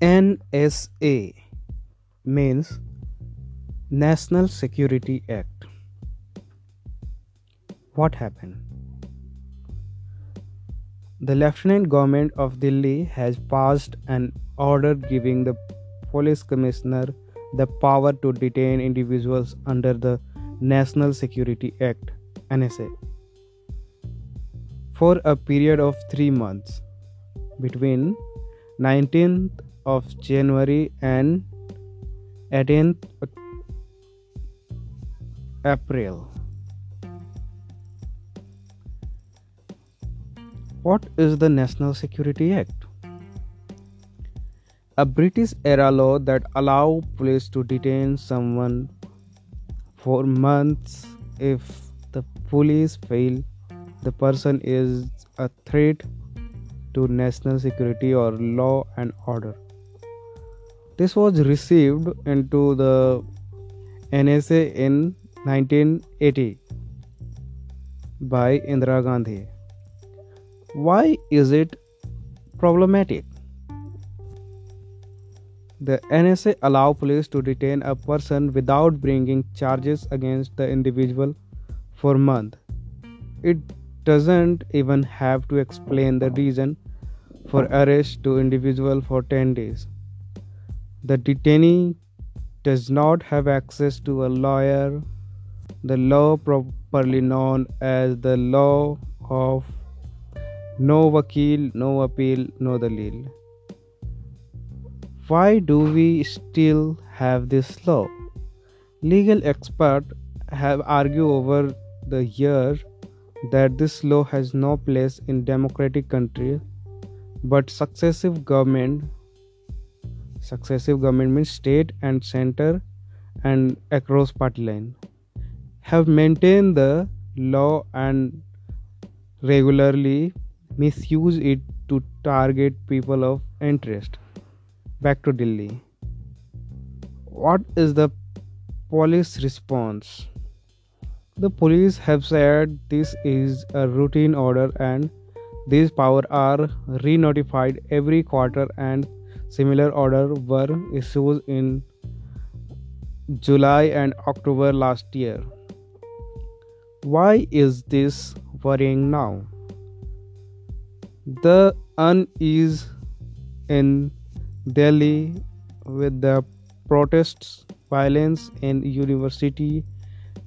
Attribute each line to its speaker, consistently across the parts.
Speaker 1: NSA means National Security Act. What happened? The Lieutenant Governor of Delhi has passed an order giving the police commissioner the power to detain individuals under the National Security Act NSA for a period of 3 months between 19th of January and 18th April. What is the National Security Act? A British era law that allow police to detain someone for months if the police feel the person is a threat to national security or law and order. This was received into the NSA in 1980 by Indira Gandhi. Why is it problematic? The NSA allow police to detain a person without bringing charges against the individual for month. It doesn't even have to explain the reason for arrest to individual for 10 days. The detainee does not have access to a lawyer, the law properly known as the law of no vakil, no appeal, no dalil. Why do we still have this law? Legal experts have argued over the years that this law has no place in democratic countries but successive government successive government state and center and across party line have maintained the law and regularly misuse it to target people of interest. Back to delhi. What is the police response? The police have said this is a routine order and these powers are re-notified every quarter and similar orders were issued in July and October last year. Why is this worrying now? The unease in Delhi with the protests, violence in university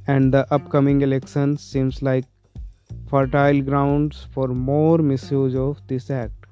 Speaker 1: and the upcoming election seems like fertile grounds for more misuse of this act.